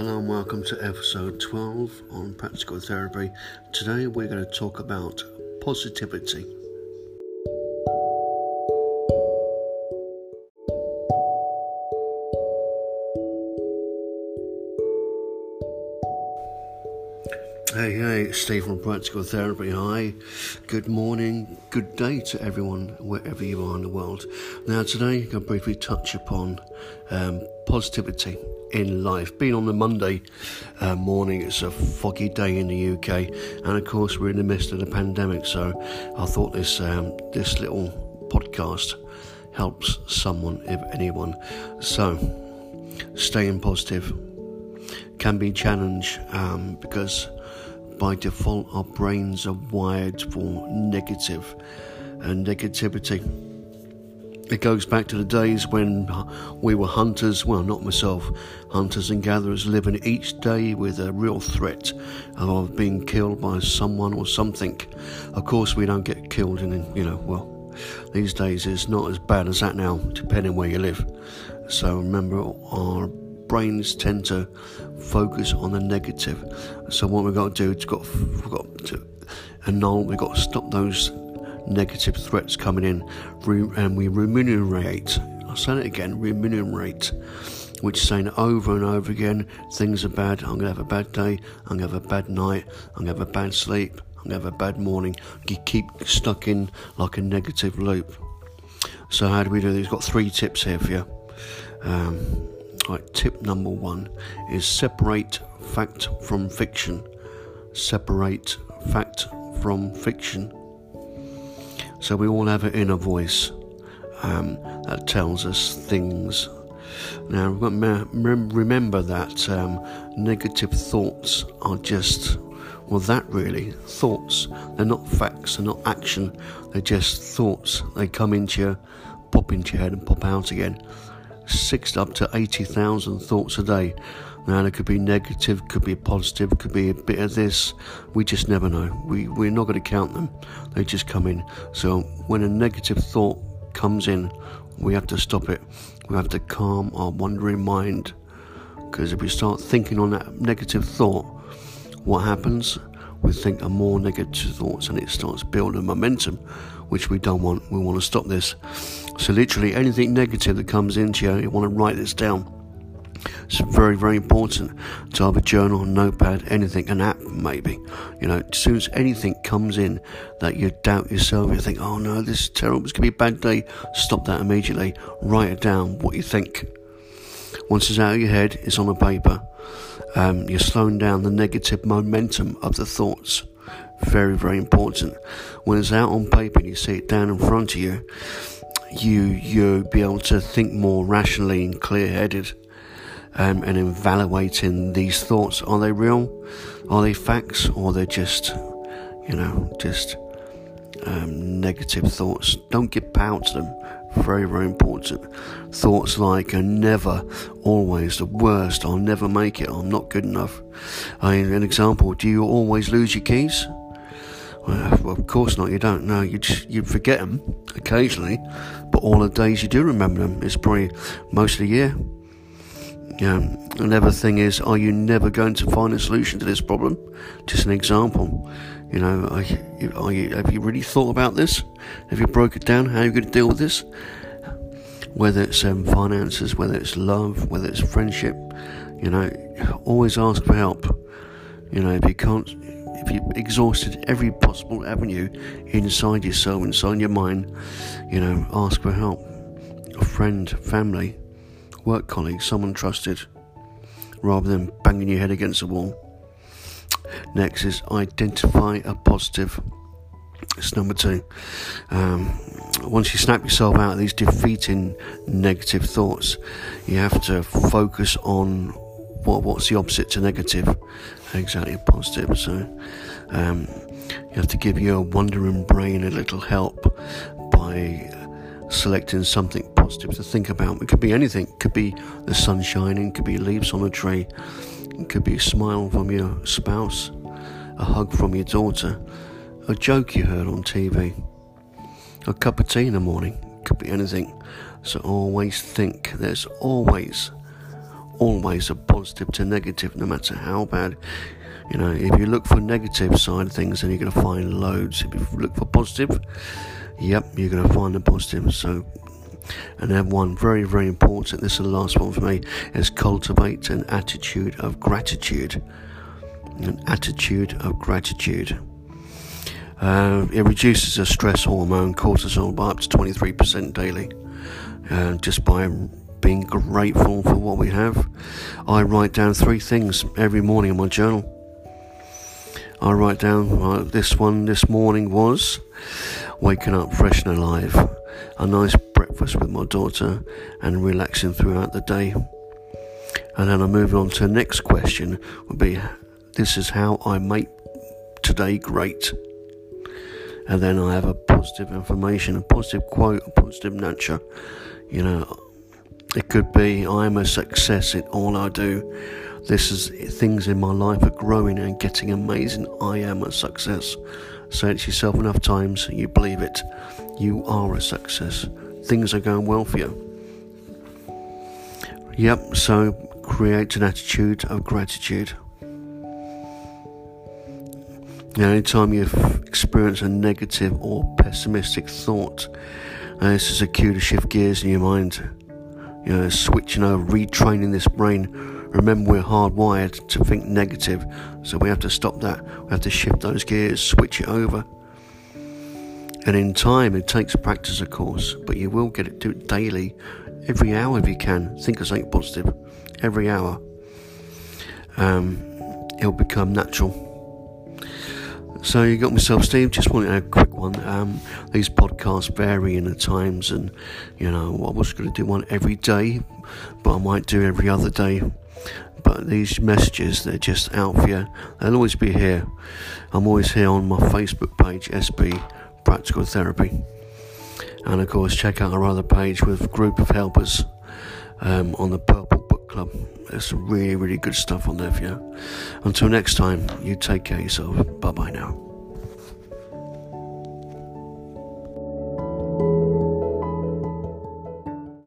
Hello and welcome to episode 12 on Practical Therapy. Today we're going to talk about positivity. It's Steve from Practical Therapy. Hi, good morning, good day to everyone, wherever you are in the world. Now, today, I'm going to briefly touch upon um, positivity in life. Being on the Monday uh, morning, it's a foggy day in the UK, and of course, we're in the midst of the pandemic. So, I thought this um, this little podcast helps someone, if anyone. So, staying positive can be challenged um, because by default, our brains are wired for negative and negativity. It goes back to the days when we were hunters, well, not myself, hunters and gatherers living each day with a real threat of being killed by someone or something. Of course, we don't get killed, and you know, well, these days it's not as bad as that now, depending where you live. So remember, our brains tend to focus on the negative. So what we've got to do is got we've got to annul. We've got to stop those negative threats coming in, and we remunerate. I'll say it again: remunerate, which is saying over and over again, things are bad. I'm gonna have a bad day. I'm gonna have a bad night. I'm gonna have a bad sleep. I'm gonna have a bad morning. You keep stuck in like a negative loop. So how do we do this? Got three tips here for you. Um, Right, tip number one is separate fact from fiction. Separate fact from fiction. So we all have an inner voice um, that tells us things. Now remember that um, negative thoughts are just well, that really thoughts. They're not facts. They're not action. They're just thoughts. They come into you, pop into your head, and pop out again six up to 80,000 thoughts a day. Now, it could be negative, could be positive, could be a bit of this. We just never know. We, we're not going to count them, they just come in. So, when a negative thought comes in, we have to stop it. We have to calm our wandering mind. Because if we start thinking on that negative thought, what happens? We think of more negative thoughts and it starts building momentum, which we don't want. We want to stop this. So, literally, anything negative that comes into you, you want to write this down. It's very, very important to have a journal, notepad, anything, an app maybe. You know, as soon as anything comes in that you doubt yourself, you think, oh no, this is terrible, it's going to be a bad day, stop that immediately. Write it down, what you think. Once it's out of your head, it's on a paper. Um, you're slowing down the negative momentum of the thoughts. Very, very important. When it's out on paper and you see it down in front of you, you you be able to think more rationally and clear-headed um, and evaluating these thoughts. Are they real? Are they facts? Or they're just you know just um, negative thoughts? Don't get power to them. Very very important. Thoughts like are never always the worst. I'll never make it. I'm not good enough. I, an example do you always lose your keys well, of course not. You don't know. You you forget them occasionally, but all the days you do remember them. is probably most of the year. Yeah. Another thing is, are you never going to find a solution to this problem? Just an example. You know, are you, are you, have you really thought about this? Have you broke it down? How are you going to deal with this? Whether it's um, finances, whether it's love, whether it's friendship, you know, always ask for help. You know, if you can't if you've exhausted every possible avenue inside yourself, inside your mind, you know, ask for help. A friend, family, work colleague, someone trusted, rather than banging your head against a wall. Next is identify a positive. It's number two. Um, once you snap yourself out of these defeating negative thoughts, you have to focus on what what's the opposite to negative? Exactly, a positive. So um, you have to give your wandering brain a little help by selecting something positive to think about. It could be anything. It could be the sun shining. Could be leaves on a tree. It could be a smile from your spouse, a hug from your daughter, a joke you heard on TV, a cup of tea in the morning. It could be anything. So always think. There's always always a positive to negative, no matter how bad. You know, if you look for negative side of things, then you're going to find loads. If you look for positive, yep, you're going to find the positive. So, and then one very, very important. This is the last one for me: is cultivate an attitude of gratitude. An attitude of gratitude. Uh, it reduces the stress hormone cortisol by up to 23% daily, uh, just by being grateful for what we have. I write down three things every morning in my journal. I write down uh, this one this morning was waking up fresh and alive, a nice breakfast with my daughter, and relaxing throughout the day. And then I'm moving on to the next question would be this is how I make today great and then I have a positive information, a positive quote, a positive nurture. You know, it could be I am a success in all I do. This is things in my life are growing and getting amazing. I am a success. Say it to yourself enough times, you believe it. You are a success. Things are going well for you. Yep, so create an attitude of gratitude. Now, anytime you experience a negative or pessimistic thought, uh, this is a cue to shift gears in your mind. You know, switching over, retraining this brain. Remember, we're hardwired to think negative, so we have to stop that. We have to shift those gears, switch it over. And in time, it takes practice, of course, but you will get it. Do it daily, every hour if you can. Think of something positive every hour. Um, it'll become natural. So you got myself, Steve. Just wanted a quick one. Um, these podcasts vary in the times, and you know I was going to do one every day, but I might do every other day. But these messages, they're just out for you. They'll always be here. I'm always here on my Facebook page, SB Practical Therapy, and of course check out our other page with Group of Helpers um, on the Purple Club. There's some really, really good stuff on there for you. Until next time, you take care of yourself. Bye bye now.